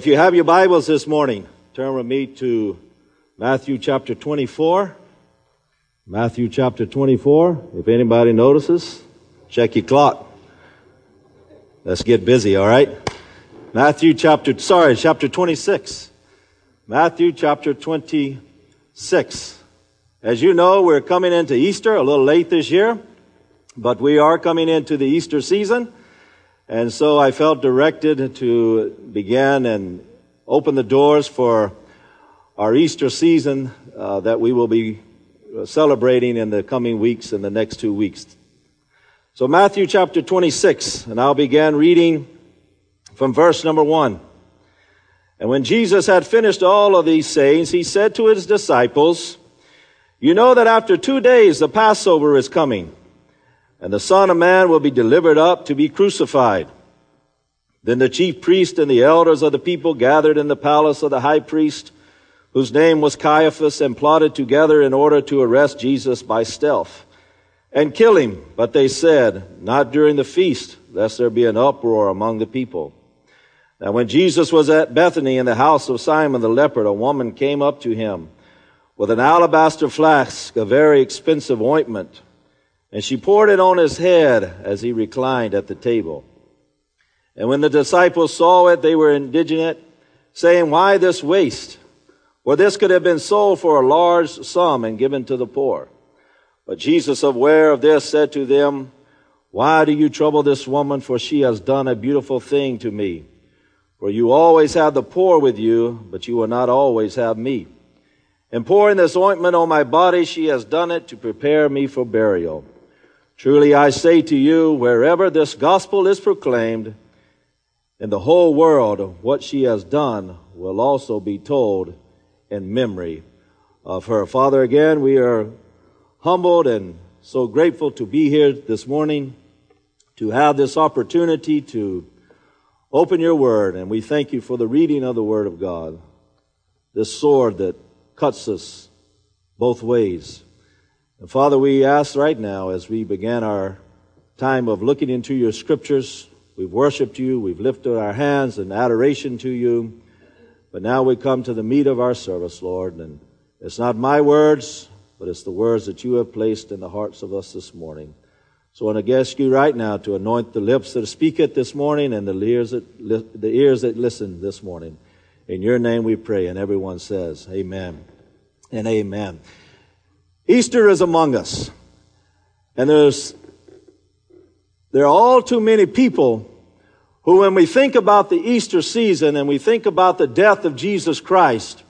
If you have your Bibles this morning, turn with me to Matthew chapter 24. Matthew chapter 24. If anybody notices, check your clock. Let's get busy, all right? Matthew chapter, sorry, chapter 26. Matthew chapter 26. As you know, we're coming into Easter a little late this year, but we are coming into the Easter season. And so I felt directed to begin and open the doors for our Easter season uh, that we will be celebrating in the coming weeks and the next two weeks. So Matthew chapter 26, and I'll begin reading from verse number one. And when Jesus had finished all of these sayings, he said to his disciples, You know that after two days the Passover is coming and the Son of Man will be delivered up to be crucified. Then the chief priest and the elders of the people gathered in the palace of the high priest, whose name was Caiaphas, and plotted together in order to arrest Jesus by stealth and kill him. But they said, Not during the feast, lest there be an uproar among the people. Now when Jesus was at Bethany in the house of Simon the leper, a woman came up to him with an alabaster flask of very expensive ointment and she poured it on his head as he reclined at the table. And when the disciples saw it, they were indignant, saying, Why this waste? For this could have been sold for a large sum and given to the poor. But Jesus, aware of this, said to them, Why do you trouble this woman? For she has done a beautiful thing to me. For you always have the poor with you, but you will not always have me. In pouring this ointment on my body, she has done it to prepare me for burial. Truly I say to you, wherever this gospel is proclaimed in the whole world, what she has done will also be told in memory of her. Father, again, we are humbled and so grateful to be here this morning to have this opportunity to open your word. And we thank you for the reading of the word of God, this sword that cuts us both ways. And Father, we ask right now as we begin our time of looking into your scriptures, we've worshiped you, we've lifted our hands in adoration to you, but now we come to the meat of our service, Lord, and it's not my words, but it's the words that you have placed in the hearts of us this morning. So I want to ask you right now to anoint the lips that speak it this morning and the ears that, li- the ears that listen this morning. In your name we pray, and everyone says, Amen and Amen. Easter is among us. And there's, there are all too many people who, when we think about the Easter season and we think about the death of Jesus Christ,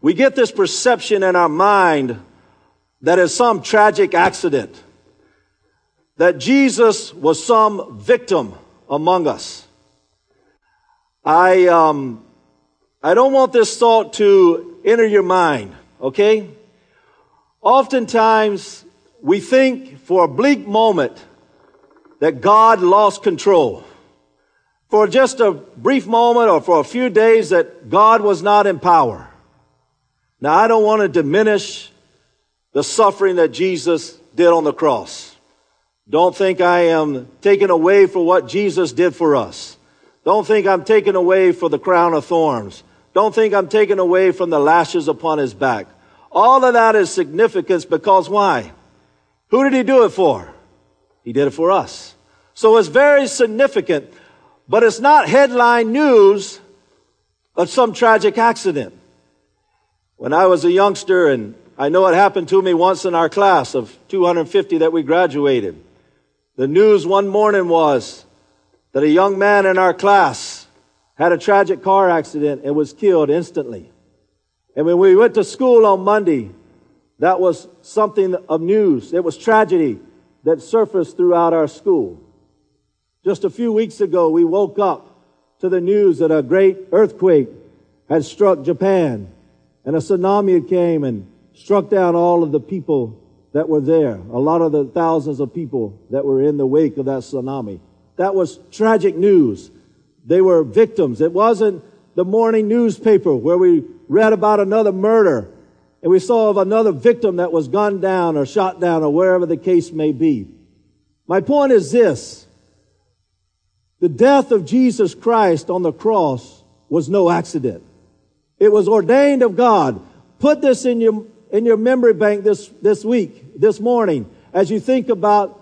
we get this perception in our mind that is some tragic accident, that Jesus was some victim among us. I, um, I don't want this thought to enter your mind, okay? Oftentimes, we think for a bleak moment that God lost control. For just a brief moment or for a few days that God was not in power. Now, I don't want to diminish the suffering that Jesus did on the cross. Don't think I am taken away for what Jesus did for us. Don't think I'm taken away for the crown of thorns. Don't think I'm taken away from the lashes upon his back. All of that is significance because why? Who did he do it for? He did it for us. So it's very significant, but it's not headline news of some tragic accident. When I was a youngster, and I know it happened to me once in our class of 250 that we graduated, the news one morning was that a young man in our class had a tragic car accident and was killed instantly. And when we went to school on Monday, that was something of news. It was tragedy that surfaced throughout our school. Just a few weeks ago, we woke up to the news that a great earthquake had struck Japan and a tsunami came and struck down all of the people that were there. A lot of the thousands of people that were in the wake of that tsunami. That was tragic news. They were victims. It wasn't the morning newspaper where we read about another murder and we saw of another victim that was gunned down or shot down or wherever the case may be. My point is this. The death of Jesus Christ on the cross was no accident. It was ordained of God. Put this in your, in your memory bank this, this week, this morning, as you think about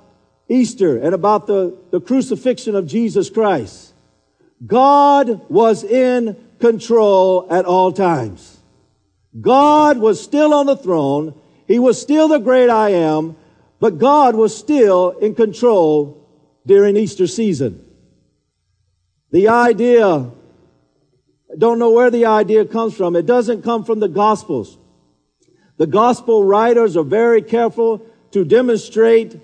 Easter and about the, the crucifixion of Jesus Christ. God was in control at all times. God was still on the throne. He was still the great I am, but God was still in control during Easter season. The idea, I don't know where the idea comes from. It doesn't come from the Gospels. The Gospel writers are very careful to demonstrate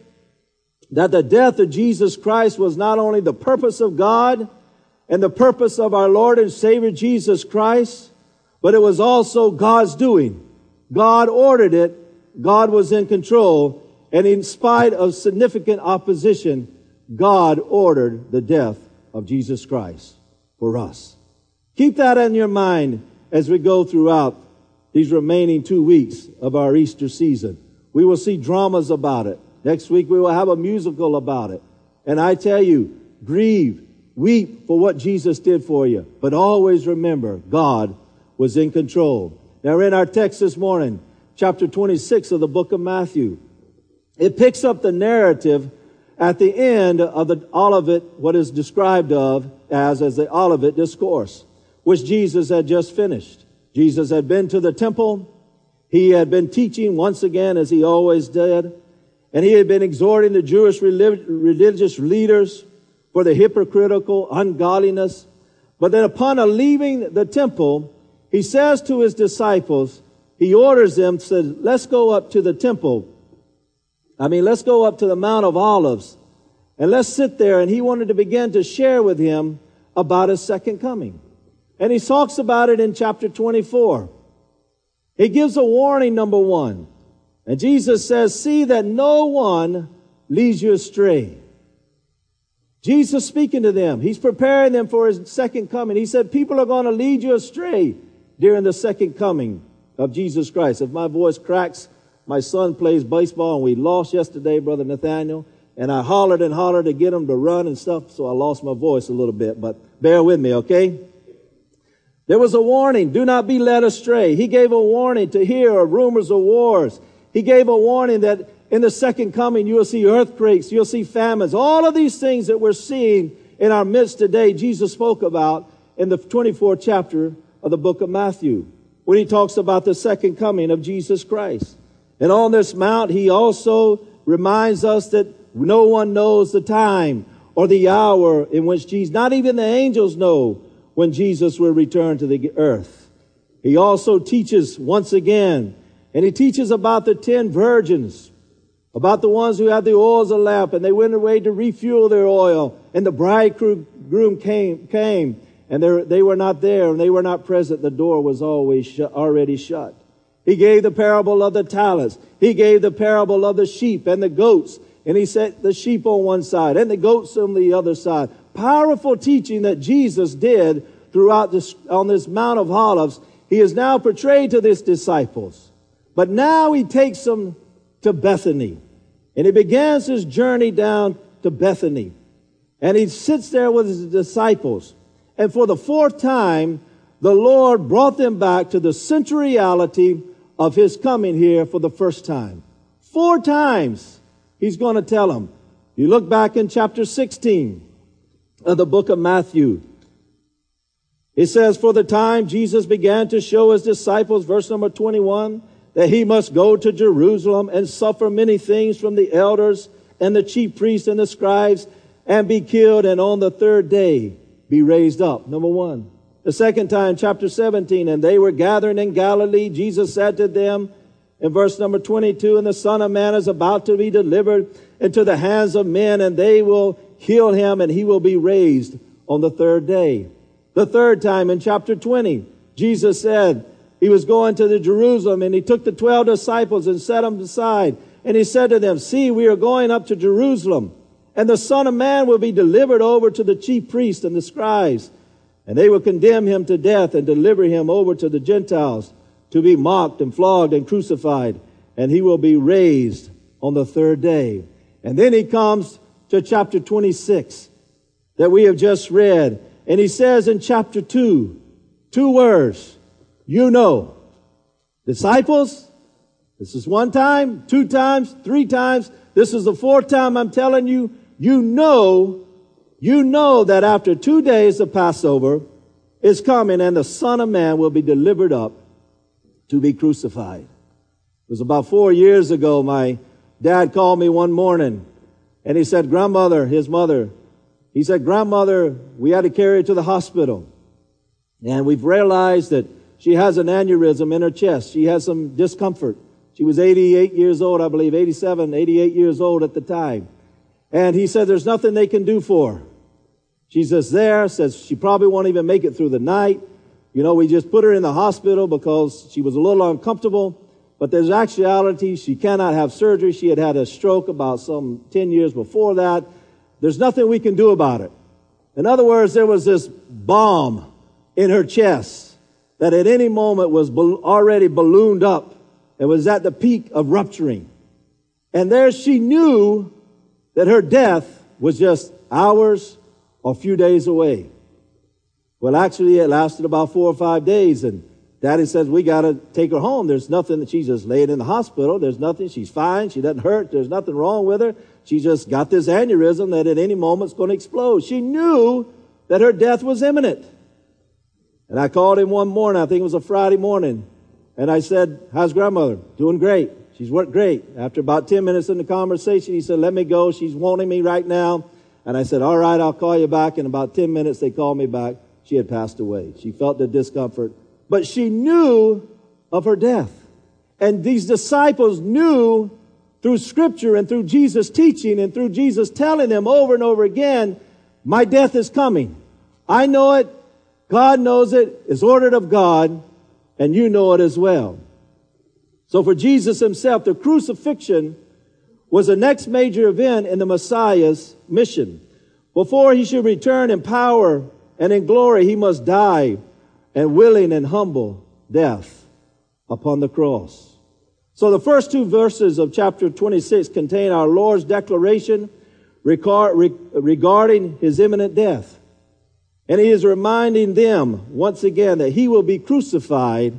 that the death of Jesus Christ was not only the purpose of God and the purpose of our Lord and Savior Jesus Christ, but it was also God's doing. God ordered it. God was in control. And in spite of significant opposition, God ordered the death of Jesus Christ for us. Keep that in your mind as we go throughout these remaining two weeks of our Easter season. We will see dramas about it. Next week we will have a musical about it. And I tell you, grieve, weep for what Jesus did for you. But always remember, God was in control. Now in our text this morning, chapter 26 of the book of Matthew, it picks up the narrative at the end of the Olivet, what is described of as, as the Olivet discourse, which Jesus had just finished. Jesus had been to the temple. He had been teaching once again as he always did. And he had been exhorting the Jewish religious leaders for the hypocritical ungodliness. But then upon leaving the temple, he says to his disciples, he orders them, said, let's go up to the temple. I mean, let's go up to the Mount of Olives and let's sit there. And he wanted to begin to share with him about his second coming. And he talks about it in chapter 24. He gives a warning, number one. And Jesus says, see that no one leads you astray. Jesus speaking to them. He's preparing them for his second coming. He said, people are going to lead you astray during the second coming of Jesus Christ. If my voice cracks, my son plays baseball and we lost yesterday, Brother Nathaniel. And I hollered and hollered to get him to run and stuff, so I lost my voice a little bit, but bear with me, okay? There was a warning, do not be led astray. He gave a warning to hear of rumors of wars. He gave a warning that in the second coming, you will see earthquakes, you'll see famines. All of these things that we're seeing in our midst today, Jesus spoke about in the 24th chapter of the book of Matthew, when he talks about the second coming of Jesus Christ. And on this mount, he also reminds us that no one knows the time or the hour in which Jesus, not even the angels know when Jesus will return to the earth. He also teaches once again and he teaches about the ten virgins, about the ones who had the oils of lamp and they went away to refuel their oil and the bridegroom came, came and they were not there and they were not present. The door was always shut, already shut. He gave the parable of the talents. He gave the parable of the sheep and the goats. And he set the sheep on one side and the goats on the other side. Powerful teaching that Jesus did throughout this, on this Mount of Olives. He is now portrayed to his disciples. But now he takes them to Bethany. And he begins his journey down to Bethany. And he sits there with his disciples. And for the fourth time, the Lord brought them back to the central reality of his coming here for the first time. Four times he's going to tell them. You look back in chapter 16 of the book of Matthew. It says, For the time Jesus began to show his disciples, verse number 21, that he must go to Jerusalem and suffer many things from the elders and the chief priests and the scribes and be killed and on the third day be raised up. Number one. The second time, chapter 17, and they were gathering in Galilee. Jesus said to them in verse number 22, and the son of man is about to be delivered into the hands of men and they will kill him and he will be raised on the third day. The third time in chapter 20, Jesus said, he was going to the Jerusalem and he took the 12 disciples and set them aside. And he said to them, see, we are going up to Jerusalem and the son of man will be delivered over to the chief priests and the scribes and they will condemn him to death and deliver him over to the Gentiles to be mocked and flogged and crucified. And he will be raised on the third day. And then he comes to chapter 26 that we have just read. And he says in chapter 2, Two words. You know. Disciples, this is one time, two times, three times. This is the fourth time I'm telling you, you know, you know that after two days of Passover is coming and the Son of Man will be delivered up to be crucified. It was about four years ago. My dad called me one morning and he said, grandmother, his mother, he said, grandmother, we had to carry her to the hospital. And we've realized that she has an aneurysm in her chest. She has some discomfort. She was 88 years old, I believe, 87, 88 years old at the time. And he said, there's nothing they can do for her. She's just there, says she probably won't even make it through the night. You know, we just put her in the hospital because she was a little uncomfortable. But there's actuality, she cannot have surgery. She had had a stroke about some 10 years before that. There's nothing we can do about it. In other words, there was this bomb in her chest that at any moment was already ballooned up and was at the peak of rupturing. And there she knew that her death was just hours or a few days away. Well, actually, it lasted about four or five days, and Daddy says, we got to take her home. There's nothing that she's just laid in the hospital. There's nothing. She's fine. She doesn't hurt. There's nothing wrong with her. She just got this aneurysm that at any moment is going to explode. She knew that her death was imminent. And I called him one morning. I think it was a Friday morning. And I said, how's grandmother? Doing great. She's worked great. After about 10 minutes in the conversation, he said, let me go. She's wanting me right now. And I said, all right, I'll call you back. In about 10 minutes, they called me back. She had passed away. She felt the discomfort, but she knew of her death. And these disciples knew through scripture and through Jesus teaching and through Jesus telling them over and over again, my death is coming. I know it. God knows it. It's ordered of God and you know it as well. So for Jesus himself, the crucifixion was the next major event in the Messiah's mission. Before he should return in power and in glory, he must die and willing and humble death upon the cross. So the first two verses of chapter 26 contain our Lord's declaration regarding his imminent death. And he is reminding them once again that he will be crucified,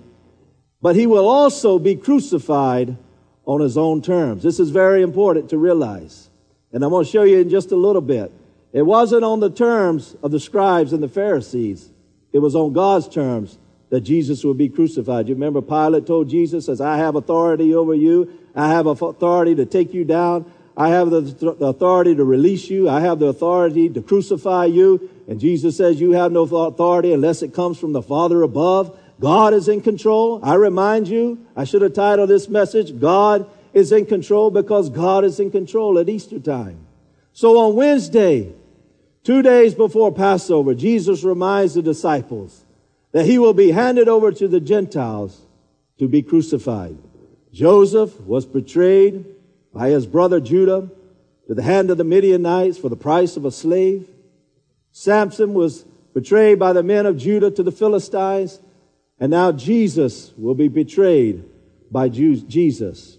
but he will also be crucified on his own terms. This is very important to realize. And I'm going to show you in just a little bit. It wasn't on the terms of the scribes and the Pharisees. It was on God's terms that Jesus would be crucified. You remember Pilate told Jesus, says, I have authority over you. I have authority to take you down. I have the, authority to release you. I have the authority to crucify you. And Jesus says, You have no authority unless it comes from the Father above. God is in control. I remind you, I should have titled this message, God is in control because God is in control at Easter time. So on Wednesday, two days before Passover, Jesus reminds the disciples that he will be handed over to the Gentiles to be crucified. Joseph was betrayed by his brother Judah to the hand of the Midianites for the price of a slave. Samson was betrayed by the men of Judah to the Philistines. And now Jesus will be betrayed by Jesus.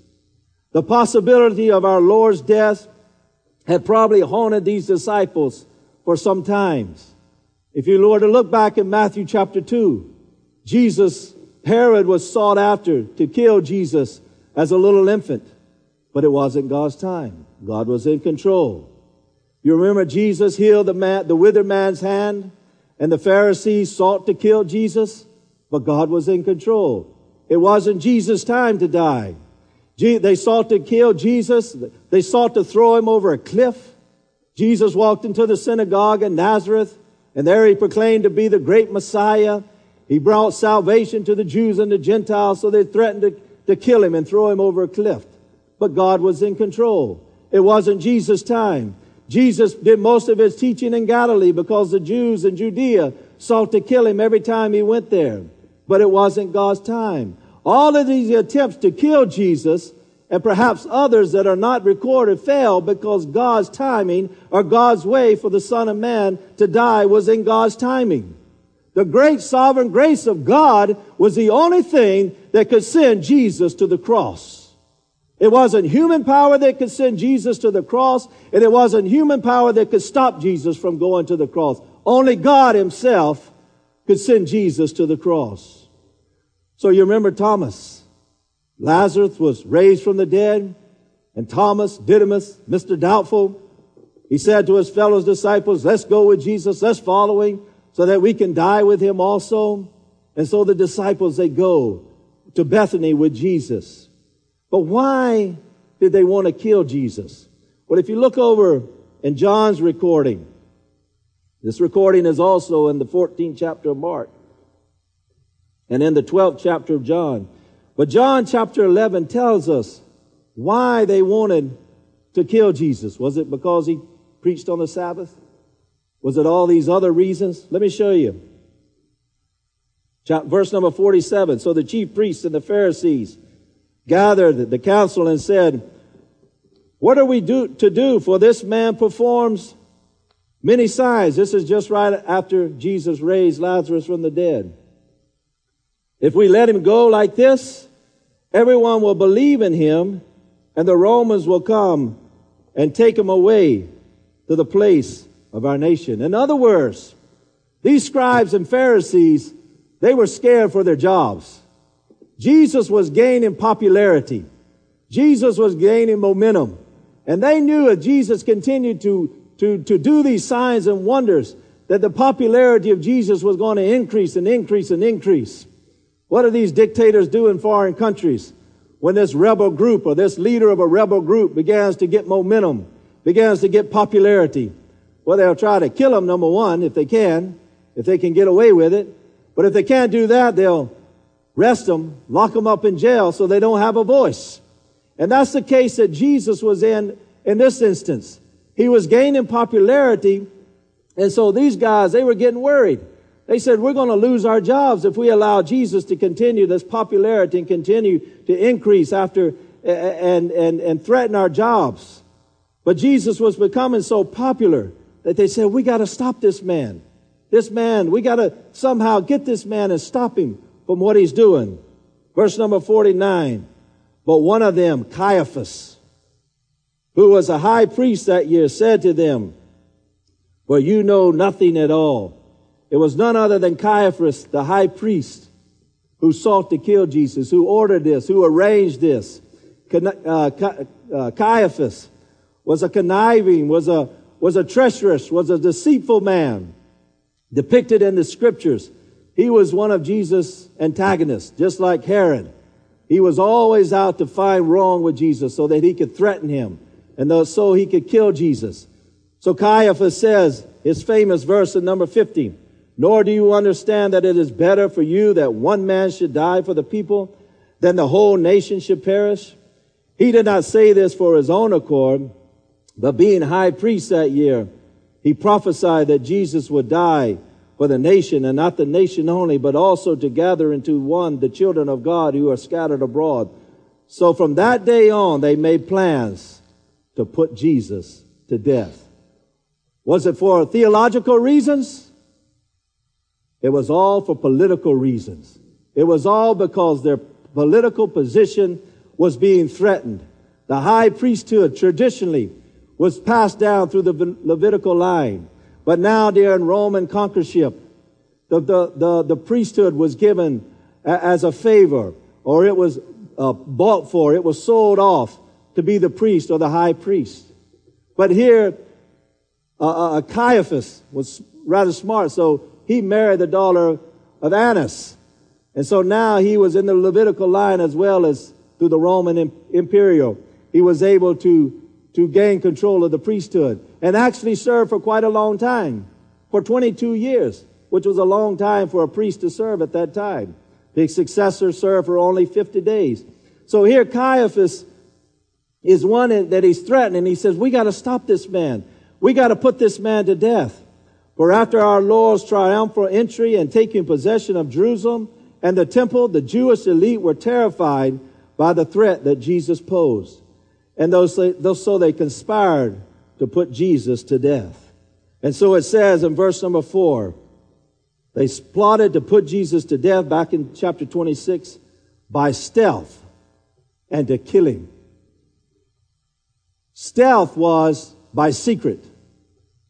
The possibility of our Lord's death had probably haunted these disciples for some times. If you were to look back in Matthew chapter 2, Jesus, Herod was sought after to kill Jesus as a little infant. But it wasn't God's time. God was in control. You remember Jesus healed the man, the withered man's hand and the Pharisees sought to kill Jesus, but God was in control. It wasn't Jesus' time to die. They sought to kill Jesus. They sought to throw him over a cliff. Jesus walked into the synagogue in Nazareth and there he proclaimed to be the great Messiah. He brought salvation to the Jews and the Gentiles, so they threatened to, to kill him and throw him over a cliff but God was in control. It wasn't Jesus' time. Jesus did most of his teaching in Galilee because the Jews in Judea sought to kill him every time he went there. But it wasn't God's time. All of these attempts to kill Jesus and perhaps others that are not recorded failed because God's timing or God's way for the Son of Man to die was in God's timing. The great sovereign grace of God was the only thing that could send Jesus to the cross. It wasn't human power that could send Jesus to the cross, and it wasn't human power that could stop Jesus from going to the cross. Only God himself could send Jesus to the cross. So you remember Thomas. Lazarus was raised from the dead, and Thomas, Didymus, Mr. Doubtful, he said to his fellow disciples, let's go with Jesus, let's follow him so that we can die with him also. And so the disciples, they go to Bethany with Jesus. But why did they want to kill Jesus? Well, if you look over in John's recording, this recording is also in the 14th chapter of Mark and in the 12th chapter of John. But John chapter 11 tells us why they wanted to kill Jesus. Was it because he preached on the Sabbath? Was it all these other reasons? Let me show you. Verse number 47. So the chief priests and the Pharisees gathered the council and said, What are we do, to do? For this man performs many signs. This is just right after Jesus raised Lazarus from the dead. If we let him go like this, everyone will believe in him and the Romans will come and take him away to the place of our nation. In other words, these scribes and Pharisees, they were scared for their jobs. Jesus was gaining popularity. Jesus was gaining momentum. And they knew if Jesus continued to, to, to do these signs and wonders, that the popularity of Jesus was going to increase and increase and increase. What do these dictators do in foreign countries? When this rebel group or this leader of a rebel group begins to get momentum, begins to get popularity, well, they'll try to kill them, number one, if they can, if they can get away with it. But if they can't do that, they'll arrest them, lock them up in jail so they don't have a voice. And that's the case that Jesus was in in this instance. He was gaining popularity, and so these guys, they were getting worried. They said, we're going to lose our jobs if we allow Jesus to continue this popularity and continue to increase after and, and, and threaten our jobs. But Jesus was becoming so popular that they said, we got to stop this man. This man, we got to somehow get this man and stop him from what he's doing. Verse number 49. But one of them, Caiaphas, who was a high priest that year, said to them, For you know nothing at all. It was none other than Caiaphas, the high priest, who sought to kill Jesus, who ordered this, who arranged this. Uh, uh, Caiaphas was a conniving, was a was a treacherous, was a deceitful man depicted in the scriptures. He was one of Jesus' antagonists, just like Herod. He was always out to find wrong with Jesus so that he could threaten him and so he could kill Jesus. So Caiaphas says, his famous verse in number 50, nor do you understand that it is better for you that one man should die for the people than the whole nation should perish? He did not say this for his own accord, but being high priest that year, he prophesied that Jesus would die for the nation and not the nation only, but also to gather into one the children of God who are scattered abroad. So from that day on, they made plans to put Jesus to death. Was it for theological reasons? It was all for political reasons. It was all because their political position was being threatened. The high priesthood traditionally was passed down through the Levitical line. But now during Roman conquership, the, the, the, the priesthood was given as a favor, or it was uh, bought for, it was sold off to be the priest or the high priest. But here, uh, uh, uh Caiaphas was rather smart, so he married the daughter of Annas. And so now he was in the Levitical line as well as through the Roman imperial. He was able to to gain control of the priesthood and actually served for quite a long time, for 22 years, which was a long time for a priest to serve at that time. His successor served for only 50 days. So here Caiaphas is one that he's threatening. He says, we got to stop this man. We got to put this man to death. For after our Lord's triumphal entry and taking possession of Jerusalem and the temple, the Jewish elite were terrified by the threat that Jesus posed. And those, those, so they conspired to put Jesus to death. And so it says in verse number four, they plotted to put Jesus to death back in chapter 26 by stealth and to kill him. Stealth was by secret.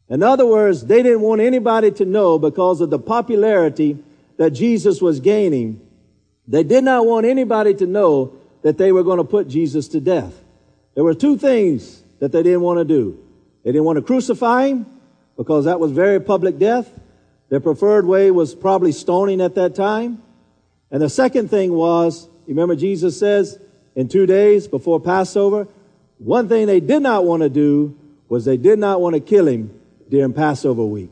In other words, they didn't want anybody to know because of the popularity that Jesus was gaining. They did not want anybody to know that they were going to put Jesus to death. There were two things that they didn't want to do. They didn't want to crucify him because that was very public death. Their preferred way was probably stoning at that time. And the second thing was, you remember Jesus says in two days before Passover, one thing they did not want to do was they did not want to kill him during Passover week.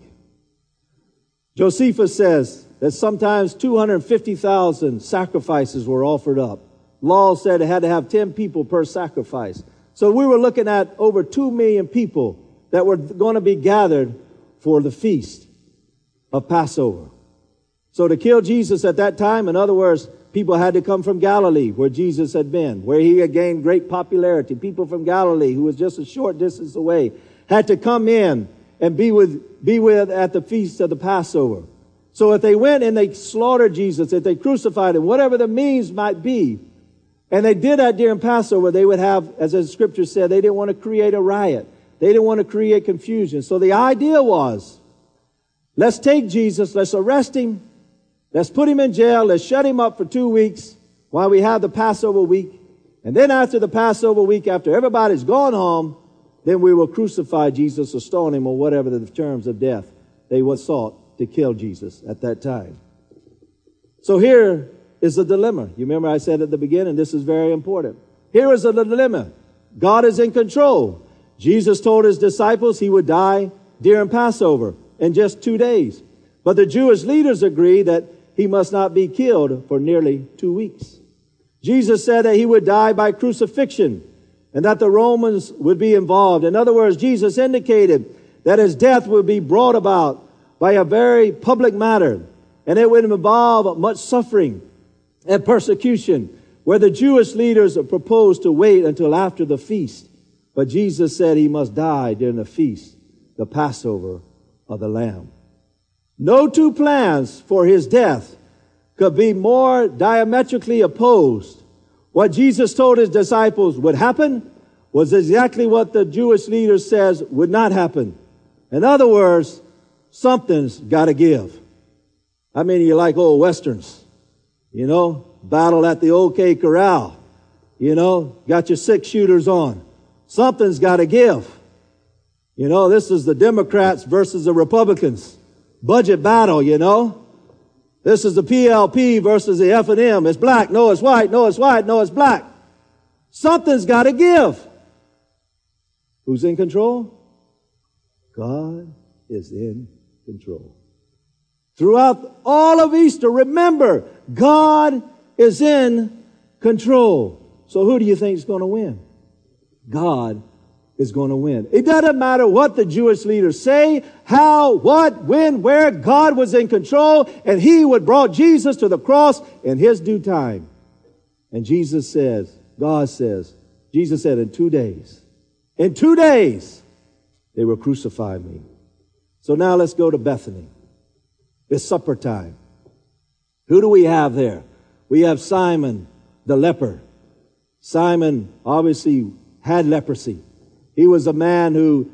Josephus says that sometimes 250,000 sacrifices were offered up. Law said it had to have 10 people per sacrifice. So we were looking at over 2 million people that were going to be gathered for the feast of Passover. So to kill Jesus at that time, in other words, people had to come from Galilee, where Jesus had been, where he had gained great popularity. People from Galilee, who was just a short distance away, had to come in and be with, be with at the feast of the Passover. So if they went and they slaughtered Jesus, if they crucified him, whatever the means might be, and they did that during Passover, they would have, as the scripture said, they didn't want to create a riot. They didn't want to create confusion. So the idea was, let's take Jesus, let's arrest him, let's put him in jail, let's shut him up for two weeks while we have the Passover week. And then after the Passover week, after everybody's gone home, then we will crucify Jesus or stone him or whatever the terms of death they sought to kill Jesus at that time. So here is a dilemma. You remember I said at the beginning, this is very important. Here is a dilemma. God is in control. Jesus told his disciples he would die during Passover in just two days. But the Jewish leaders agreed that he must not be killed for nearly two weeks. Jesus said that he would die by crucifixion and that the Romans would be involved. In other words, Jesus indicated that his death would be brought about by a very public matter and it would involve much suffering and persecution where the Jewish leaders proposed to wait until after the feast but Jesus said he must die during the feast, the Passover of the Lamb. No two plans for his death could be more diametrically opposed. What Jesus told his disciples would happen was exactly what the Jewish leaders says would not happen. In other words, something's got to give. I mean, you like old westerns, you know, battle at the OK Corral, you know, got your six shooters on. Something's got to give. You know, this is the Democrats versus the Republicans. Budget battle, you know. This is the PLP versus the FNM. It's black. No, it's white. No, it's white. No, it's black. Something's got to give. Who's in control? God is in control. Throughout all of Easter, remember, God is in control. So who do you think is going to win? God is going to win. It doesn't matter what the Jewish leaders say, how, what, when, where, God was in control and he would brought Jesus to the cross in his due time. And Jesus says, God says, Jesus said in two days, in two days, they will crucify me. So now let's go to Bethany. It's supper time. Who do we have there? We have Simon the leper. Simon obviously had leprosy. He was a man who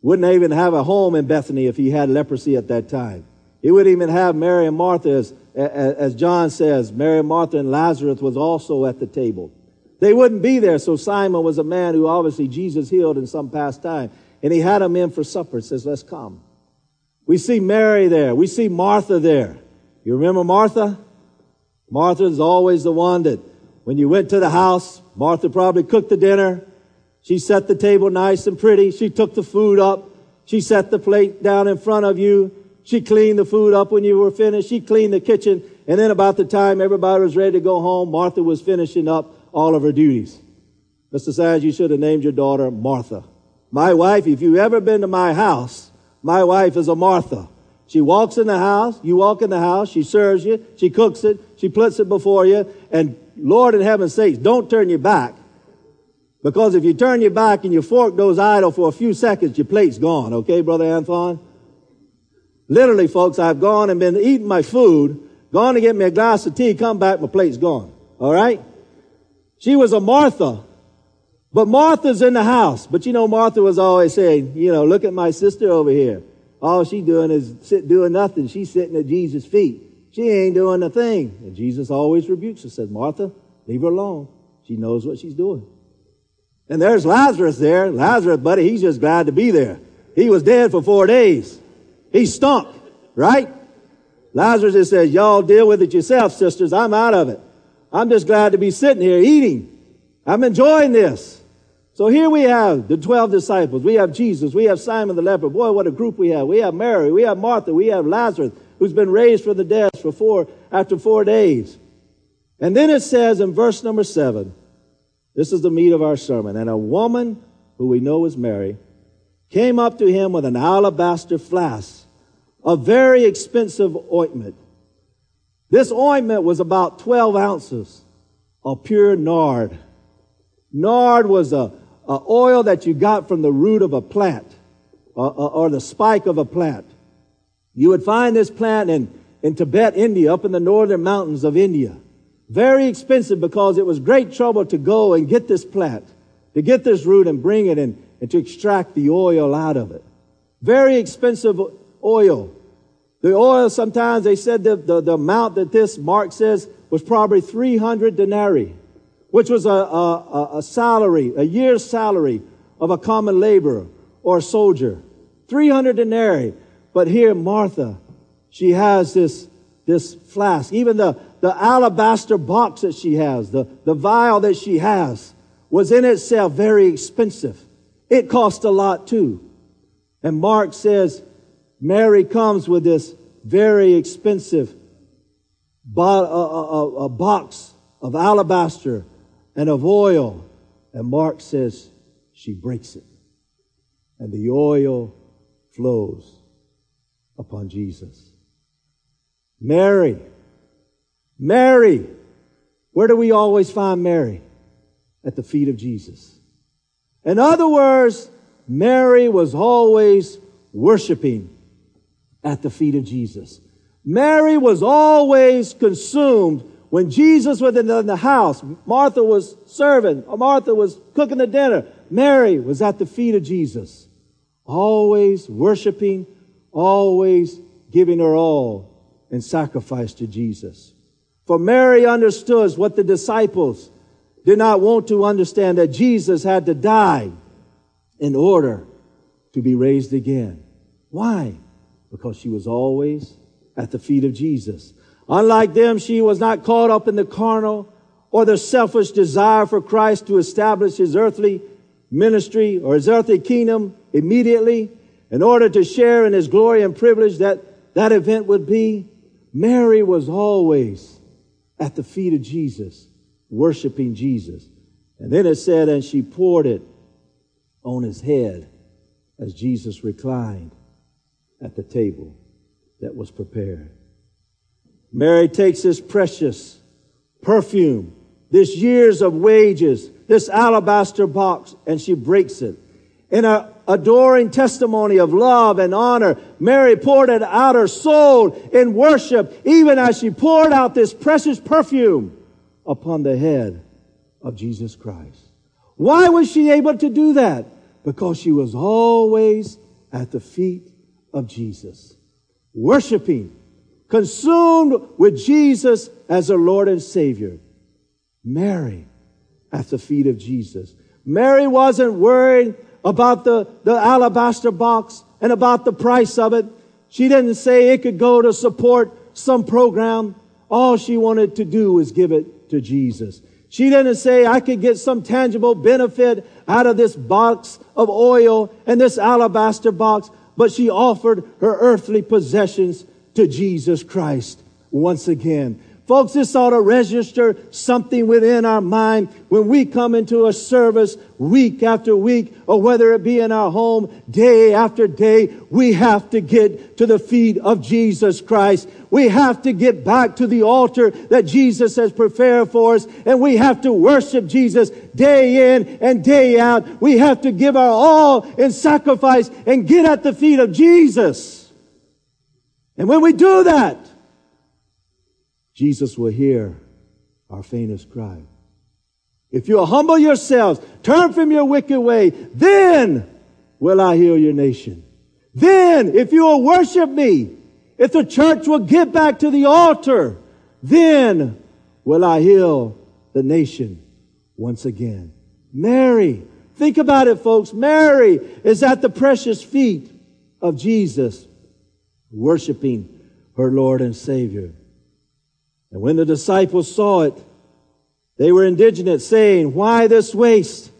wouldn't even have a home in Bethany if he had leprosy at that time. He wouldn't even have Mary and Martha, as, as John says, Mary and Martha and Lazarus was also at the table. They wouldn't be there, so Simon was a man who obviously Jesus healed in some past time. And he had them in for supper, says, let's come. We see Mary there. We see Martha there. You remember Martha? Martha is always the one that when you went to the house, Martha probably cooked the dinner. She set the table nice and pretty. She took the food up. She set the plate down in front of you. She cleaned the food up when you were finished. She cleaned the kitchen. And then about the time everybody was ready to go home, Martha was finishing up all of her duties. Mr. Sands, you should have named your daughter Martha. My wife, if you've ever been to my house, my wife is a Martha. She walks in the house, you walk in the house, she serves you, she cooks it, she puts it before you, and Lord in heaven's sakes, don't turn your back because if you turn your back and your fork goes idle for a few seconds, your plate's gone. Okay, Brother Anthon? Literally, folks, I've gone and been eating my food, gone to get me a glass of tea, come back, my plate's gone. All right? She was a Martha, But Martha's in the house. But you know, Martha was always saying, you know, look at my sister over here. All she doing is sit doing nothing. She's sitting at Jesus' feet. She ain't doing a thing. And Jesus always rebukes her, says, Martha, leave her alone. She knows what she's doing. And there's Lazarus there. Lazarus, buddy, he's just glad to be there. He was dead for four days. He stunk, right? Lazarus just says, y'all deal with it yourself, sisters. I'm out of it. I'm just glad to be sitting here eating. I'm enjoying this. So here we have the 12 disciples. We have Jesus. We have Simon the leper. Boy, what a group we have. We have Mary. We have Martha. We have Lazarus, who's been raised from the dead for four, after four days. And then it says in verse number seven, this is the meat of our sermon. And a woman who we know is Mary came up to him with an alabaster flask a very expensive ointment. This ointment was about 12 ounces of pure nard. Nard was a, a oil that you got from the root of a plant or, or, or the spike of a plant. You would find this plant in, in Tibet, India, up in the northern mountains of India. Very expensive because it was great trouble to go and get this plant, to get this root and bring it in and to extract the oil out of it. Very expensive oil. The oil, sometimes they said the, the, the amount that this Mark says was probably 300 denarii which was a, a, a salary, a year's salary of a common laborer or soldier. 300 denarii. But here, Martha, she has this, this flask. Even the, the alabaster box that she has, the, the vial that she has, was in itself very expensive. It cost a lot too. And Mark says Mary comes with this very expensive bo- a, a, a box of alabaster and of oil. And Mark says she breaks it. And the oil flows upon Jesus. Mary. Mary. Where do we always find Mary? At the feet of Jesus. In other words, Mary was always worshiping at the feet of Jesus. Mary was always consumed when Jesus was in the house, Martha was serving, Martha was cooking the dinner. Mary was at the feet of Jesus, always worshiping, always giving her all in sacrifice to Jesus. For Mary understood what the disciples did not want to understand that Jesus had to die in order to be raised again. Why? Because she was always at the feet of Jesus. Unlike them, she was not caught up in the carnal or the selfish desire for Christ to establish his earthly ministry or his earthly kingdom immediately in order to share in his glory and privilege that that event would be. Mary was always at the feet of Jesus, worshiping Jesus. And then it said, and she poured it on his head as Jesus reclined at the table that was prepared. Mary takes this precious perfume, this years of wages, this alabaster box, and she breaks it. In an adoring testimony of love and honor, Mary poured it out her soul in worship, even as she poured out this precious perfume upon the head of Jesus Christ. Why was she able to do that? Because she was always at the feet of Jesus, worshiping consumed with Jesus as her Lord and Savior. Mary at the feet of Jesus. Mary wasn't worried about the, the alabaster box and about the price of it. She didn't say it could go to support some program. All she wanted to do was give it to Jesus. She didn't say I could get some tangible benefit out of this box of oil and this alabaster box, but she offered her earthly possessions to Jesus Christ once again. Folks, this ought to register something within our mind when we come into a service week after week, or whether it be in our home day after day. We have to get to the feet of Jesus Christ. We have to get back to the altar that Jesus has prepared for us, and we have to worship Jesus day in and day out. We have to give our all in sacrifice and get at the feet of Jesus. And when we do that, Jesus will hear our faintest cry. If you'll humble yourselves, turn from your wicked way, then will I heal your nation. Then, if you will worship me, if the church will get back to the altar, then will I heal the nation once again. Mary, think about it, folks. Mary is at the precious feet of Jesus, worshiping her Lord and Savior. And when the disciples saw it, they were indignant, saying, Why this waste?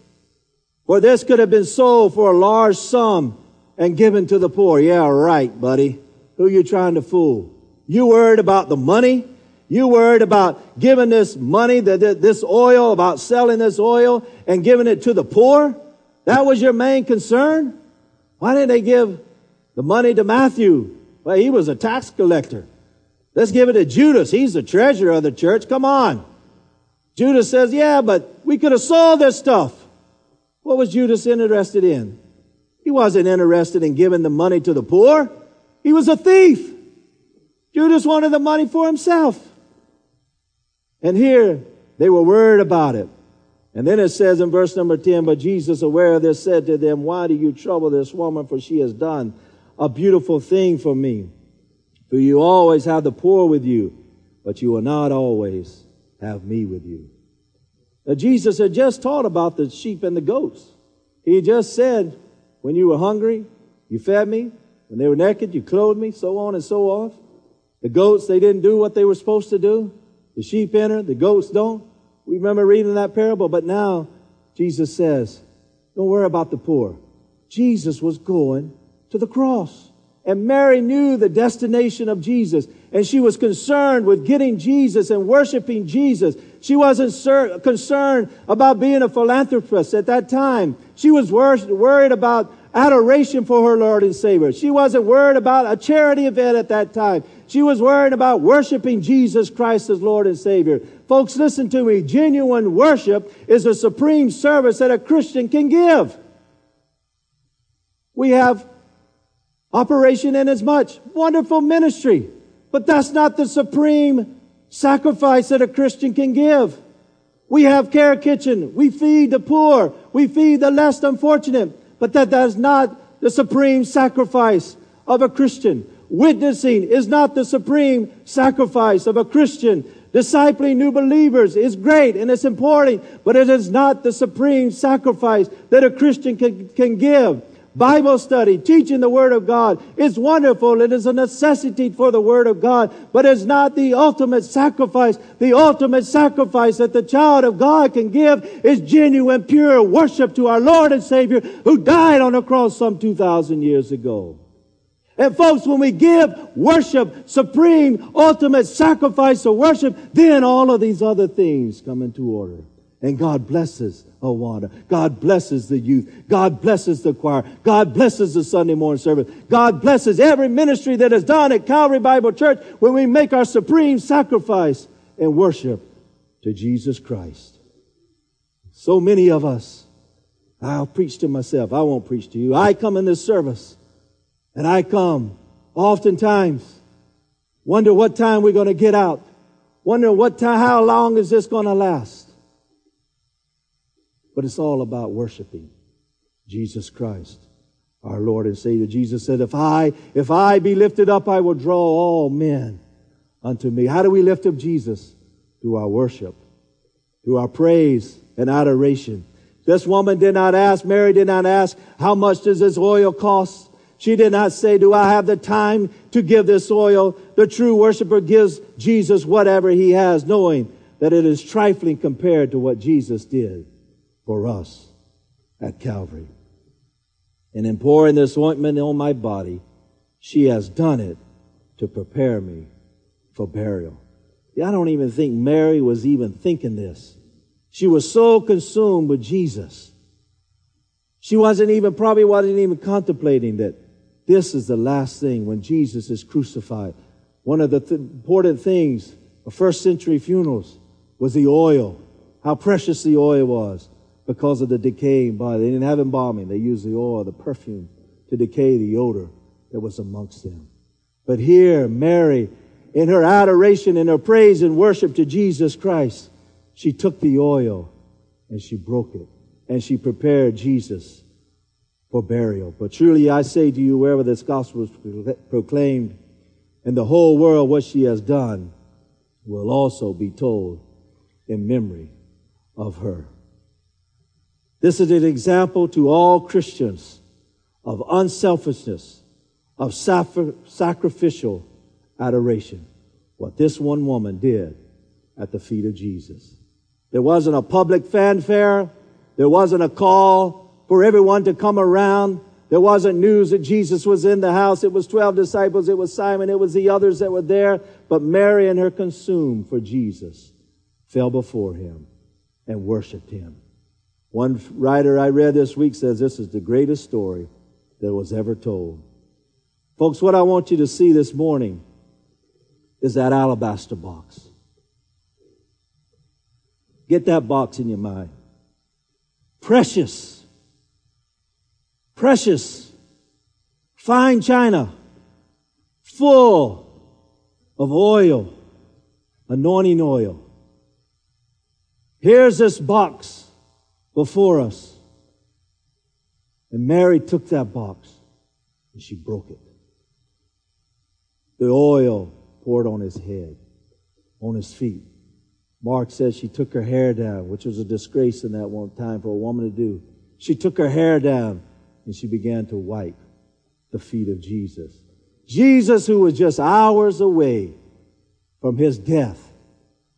For this could have been sold for a large sum and given to the poor. Yeah, right, buddy. Who you trying to fool? You worried about the money? You worried about giving this money, this oil, about selling this oil and giving it to the poor? That was your main concern? Why didn't they give the money to Matthew? Well, he was a tax collector. Let's give it to Judas. He's the treasurer of the church. Come on. Judas says, yeah, but we could have sold this stuff. What was Judas interested in? He wasn't interested in giving the money to the poor. He was a thief. Judas wanted the money for himself. And here they were worried about it. And then it says in verse number 10, but Jesus, aware of this, said to them, Why do you trouble this woman? For she has done a beautiful thing for me. For you always have the poor with you, but you will not always have me with you. Now, Jesus had just taught about the sheep and the goats. He just said, when you were hungry, you fed me. When they were naked, you clothed me, so on and so on. The goats, they didn't do what they were supposed to do. The sheep enter, the goats don't. We remember reading that parable, but now Jesus says, don't worry about the poor. Jesus was going to the cross. And Mary knew the destination of Jesus. And she was concerned with getting Jesus and worshiping Jesus. She wasn't ser- concerned about being a philanthropist at that time. She was wor- worried about adoration for her Lord and Savior. She wasn't worried about a charity event at that time. She was worried about worshiping Jesus Christ as Lord and Savior. Folks, listen to me. Genuine worship is a supreme service that a Christian can give. We have Operation Inasmuch. Wonderful ministry. But that's not the supreme sacrifice that a Christian can give. We have care kitchen. We feed the poor. We feed the less unfortunate. But that is not the supreme sacrifice of a Christian. Witnessing is not the supreme sacrifice of a Christian. Discipling new believers is great and it's important, but it is not the supreme sacrifice that a Christian can, can give. Bible study, teaching the Word of God is wonderful. It is a necessity for the Word of God, but it's not the ultimate sacrifice. The ultimate sacrifice that the child of God can give is genuine, pure worship to our Lord and Savior who died on the cross some 2,000 years ago. And folks, when we give worship, supreme, ultimate sacrifice of worship, then all of these other things come into order. And God blesses Awana. God blesses the youth. God blesses the choir. God blesses the Sunday morning service. God blesses every ministry that is done at Calvary Bible Church when we make our supreme sacrifice and worship to Jesus Christ. So many of us, I'll preach to myself. I won't preach to you. I come in this service and I come oftentimes wonder what time we're going to get out. Wonder what time, how long is this going to last? But it's all about worshiping Jesus Christ, our Lord and Savior. Jesus said, if I, if I be lifted up, I will draw all men unto me. How do we lift up Jesus? Through our worship, through our praise and adoration. This woman did not ask, Mary did not ask, how much does this oil cost? She did not say, do I have the time to give this oil? The true worshiper gives Jesus whatever he has, knowing that it is trifling compared to what Jesus did for us at Calvary. And in pouring this ointment on my body, she has done it to prepare me for burial. I don't even think Mary was even thinking this. She was so consumed with Jesus. She wasn't even, probably wasn't even contemplating that this is the last thing when Jesus is crucified. One of the th- important things of first century funerals was the oil, how precious the oil was because of the decaying body. They didn't have embalming. They used the oil, the perfume to decay the odor that was amongst them. But here, Mary, in her adoration, in her praise and worship to Jesus Christ, she took the oil and she broke it. And she prepared Jesus for burial. But truly I say to you, wherever this gospel is proclaimed in the whole world, what she has done will also be told in memory of her. This is an example to all Christians of unselfishness, of sacrificial adoration. What this one woman did at the feet of Jesus. There wasn't a public fanfare. There wasn't a call for everyone to come around. There wasn't news that Jesus was in the house. It was 12 disciples. It was Simon. It was the others that were there. But Mary and her consumed for Jesus fell before him and worshiped him. One writer I read this week says this is the greatest story that was ever told. Folks, what I want you to see this morning is that alabaster box. Get that box in your mind. Precious. Precious. Fine china. Full of oil. Anointing oil. Here's this box before us. And Mary took that box and she broke it. The oil poured on his head, on his feet. Mark says she took her hair down, which was a disgrace in that one time for a woman to do. She took her hair down and she began to wipe the feet of Jesus. Jesus, who was just hours away from his death,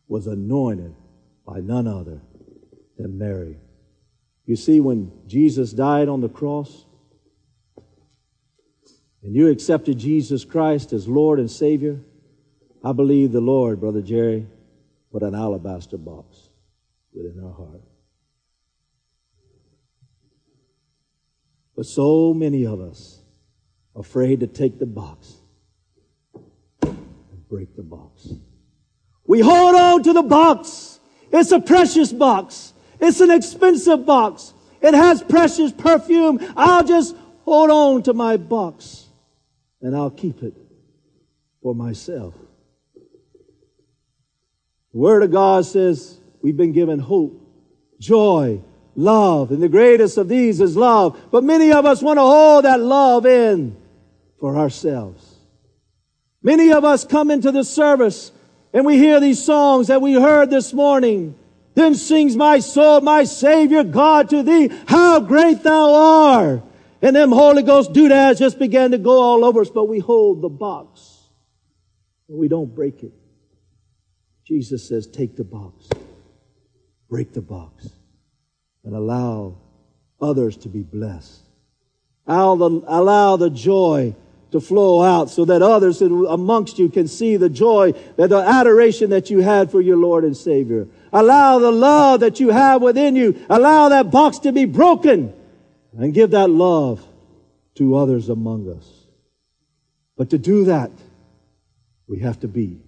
was anointed by none other than Mary. You see, when Jesus died on the cross, and you accepted Jesus Christ as Lord and Savior, I believe the Lord, Brother Jerry, put an alabaster box within our heart. But so many of us afraid to take the box and break the box. We hold on to the box. It's a precious box. It's an expensive box. It has precious perfume. I'll just hold on to my box and I'll keep it for myself. The Word of God says we've been given hope, joy, love, and the greatest of these is love. But many of us want to hold that love in for ourselves. Many of us come into the service and we hear these songs that we heard this morning. Then sings my soul, my Savior God to thee, how great thou art. And them Holy Ghost doodads just began to go all over us, but we hold the box. and We don't break it. Jesus says, take the box, break the box, and allow others to be blessed. Allow the, allow the joy to flow out so that others amongst you can see the joy, that the adoration that you had for your Lord and Savior. Allow the love that you have within you. Allow that box to be broken and give that love to others among us. But to do that, we have to be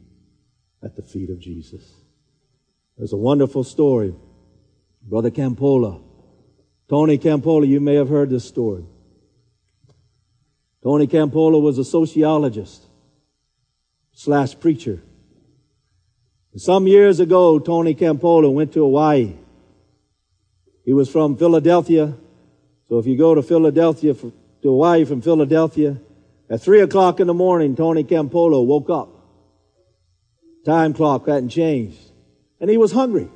at the feet of Jesus. There's a wonderful story. Brother Campolo, Tony Campolo, you may have heard this story. Tony Campolo was a sociologist slash preacher. Some years ago, Tony Campolo went to Hawaii. He was from Philadelphia. So if you go to Philadelphia, to Hawaii from Philadelphia, at three o'clock in the morning, Tony Campolo woke up. Time clock hadn't changed. And he was hungry.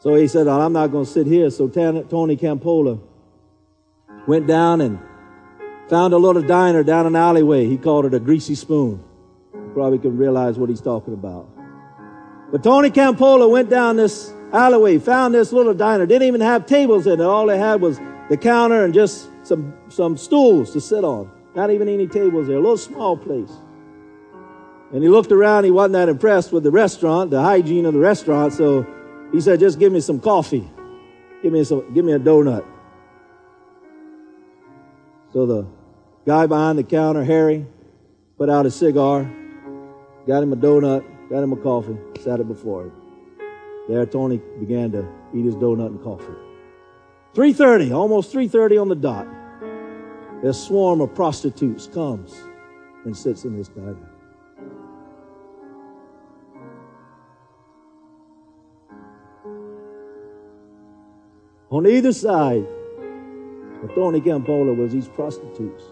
So he said, I'm not going to sit here. So Tony Campolo went down and found a little diner down an alleyway. He called it a greasy spoon. Probably can realize what he's talking about. But Tony Campolo went down this alleyway, found this little diner. Didn't even have tables in it. All they had was the counter and just some, some stools to sit on. Not even any tables there. A little small place. And he looked around, he wasn't that impressed with the restaurant, the hygiene of the restaurant, so he said, just give me some coffee. Give me some, give me a donut. So the guy behind the counter, Harry, put out a cigar, got him a donut, got him a coffee, sat it before him. There Tony began to eat his donut and coffee. 3.30, almost 3.30 on the dot. A swarm of prostitutes comes and sits in this diner. On either side of Tony Campolo was these prostitutes.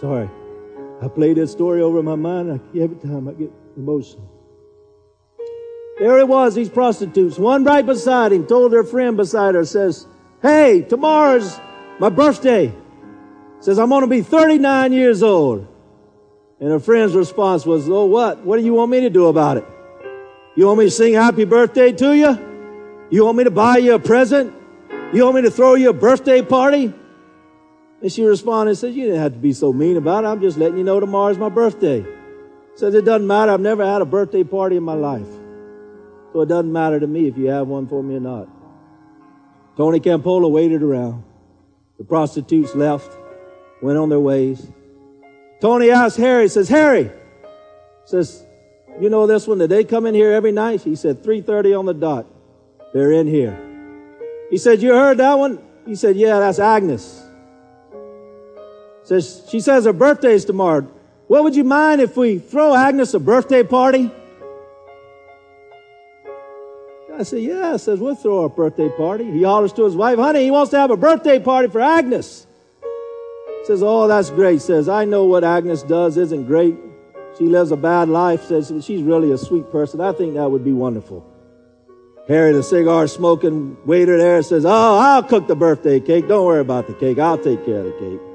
Sorry. I play that story over my mind. Every time I get emotional. There it was, these prostitutes. One right beside him told her friend beside her, says, Hey, tomorrow's my birthday. Says, I'm going to be 39 years old. And her friend's response was, Oh, what? What do you want me to do about it? You want me to sing happy birthday to you? You want me to buy you a present? You want me to throw you a birthday party? And she responded and said, You didn't have to be so mean about it. I'm just letting you know tomorrow's my birthday. Says, It doesn't matter. I've never had a birthday party in my life. So it doesn't matter to me if you have one for me or not. Tony Campolo waited around. The prostitutes left, went on their ways. Tony asked Harry, says, Harry, says, you know this one, did they come in here every night? He said, 3.30 on the dot. They're in here. He said, you heard that one? He said, yeah, that's Agnes. Says, she says her birthday is tomorrow. What would you mind if we throw Agnes a birthday party? I said, yeah. Says, we'll throw a birthday party. He hollers to his wife, honey, he wants to have a birthday party for Agnes. Says, oh, that's great. Says, I know what Agnes does isn't great. She lives a bad life. Says, she's really a sweet person. I think that would be wonderful. Harry, the cigar smoking waiter there, says, oh, I'll cook the birthday cake. Don't worry about the cake. I'll take care of the cake.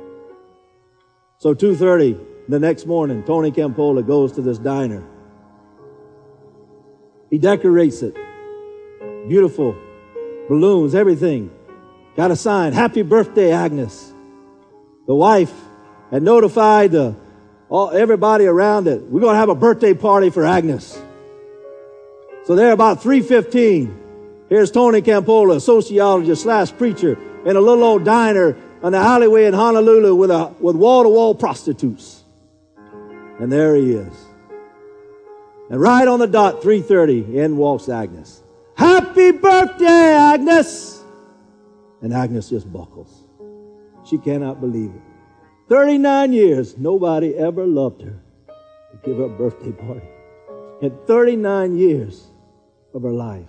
So 2.30 the next morning, Tony Campolo goes to this diner. He decorates it. Beautiful balloons, everything. Got a sign, happy birthday, Agnes. The wife had notified the, all, everybody around it. We're going to have a birthday party for Agnes. So there about 315. Here's Tony Campolo, sociologist slash preacher in a little old diner on the alleyway in Honolulu with a, with wall to wall prostitutes. And there he is. And right on the dot, 3.30, in walks Agnes. Happy birthday, Agnes! And Agnes just buckles. She cannot believe it. 39 years, nobody ever loved her to give her a birthday party. In 39 years of her life.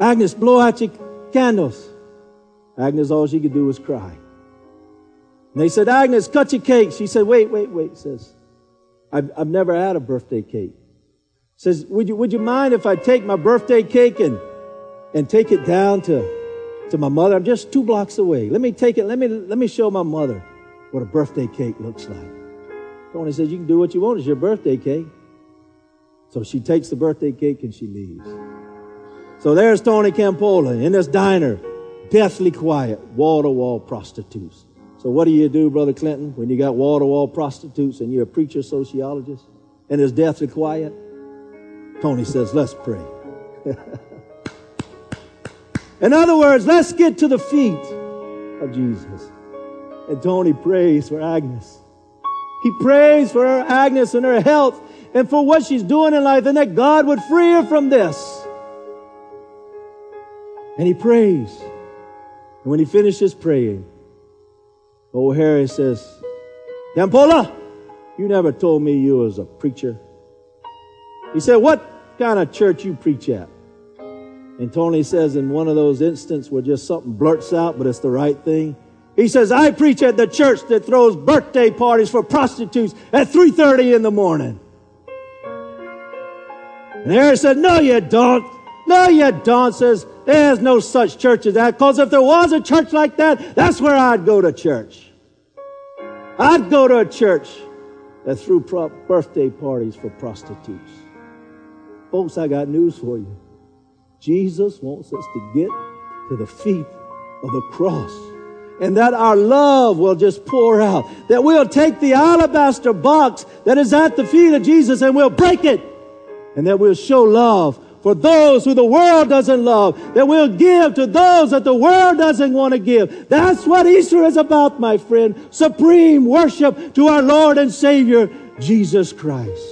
Agnes, blow out your candles. Agnes, all she could do was cry. And they said, Agnes, cut your cake. She said, wait, wait, wait, says, I've, I've never had a birthday cake. Says, would you, would you mind if I take my birthday cake and, and take it down to, to my mother? I'm just two blocks away. Let me take it. Let me, let me show my mother what a birthday cake looks like. Tony says, you can do what you want. It's your birthday cake. So she takes the birthday cake and she leaves. So there's Tony Campolo in this diner, deathly quiet, wall to wall prostitutes. So what do you do, Brother Clinton, when you got wall to wall prostitutes and you're a preacher sociologist and it's deathly quiet? Tony says, let's pray. In other words, let's get to the feet of Jesus. And Tony prays for Agnes. He prays for her Agnes and her health and for what she's doing in life and that God would free her from this. And he prays. And when he finishes praying, old Harry says, Campolo, you never told me you was a preacher. He said, what kind of church you preach at? And Tony says in one of those instances where just something blurts out, but it's the right thing. He says, I preach at the church that throws birthday parties for prostitutes at 3.30 in the morning. And Harry said, no, you don't. No, you don't. Says, there's no such church as that. Because if there was a church like that, that's where I'd go to church. I'd go to a church that threw birthday parties for prostitutes. Folks, I got news for you. Jesus wants us to get to the feet of the cross. And that our love will just pour out. That we'll take the alabaster box that is at the feet of Jesus and we'll break it. And that we'll show love for those who the world doesn't love. That we'll give to those that the world doesn't want to give. That's what Easter is about, my friend. Supreme worship to our Lord and Savior, Jesus Christ.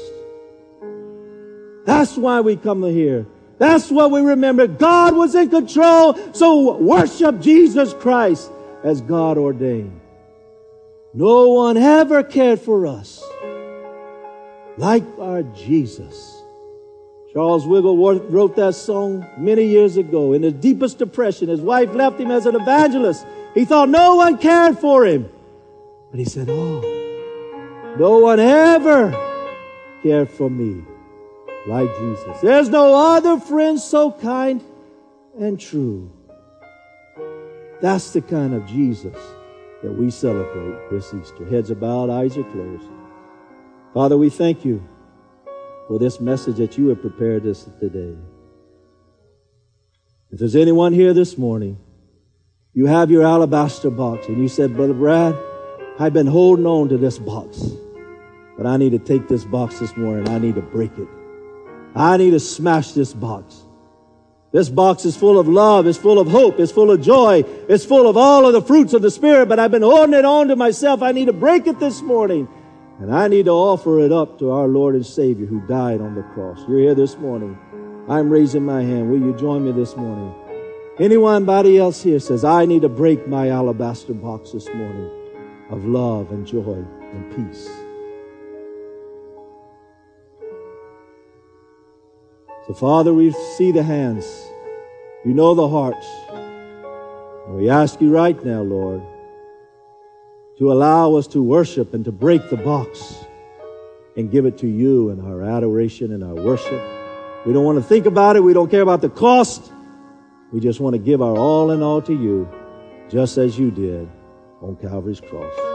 That's why we come here. That's what we remember. God was in control, so worship Jesus Christ as God ordained. No one ever cared for us like our Jesus Charles Wigglesworth wrote that song many years ago. In the deepest depression, his wife left him as an evangelist. He thought no one cared for him. But he said, Oh, no one ever cared for me like Jesus. There's no other friend so kind and true. That's the kind of Jesus that we celebrate this Easter. Heads are bowed, eyes are closed. Father, we thank you for this message that you have prepared us today. If there's anyone here this morning, you have your alabaster box and you said, Brother Brad, I've been holding on to this box, but I need to take this box this morning. I need to break it. I need to smash this box. This box is full of love, it's full of hope, it's full of joy, it's full of all of the fruits of the Spirit, but I've been holding it on to myself. I need to break it this morning. And I need to offer it up to our Lord and Savior who died on the cross. You're here this morning. I'm raising my hand. Will you join me this morning? Anyone, body else here says, I need to break my alabaster box this morning of love and joy and peace. So, Father, we see the hands. You know the hearts. And we ask you right now, Lord, to allow us to worship and to break the box and give it to you in our adoration and our worship. We don't want to think about it. We don't care about the cost. We just want to give our all in all to you, just as you did on Calvary's cross.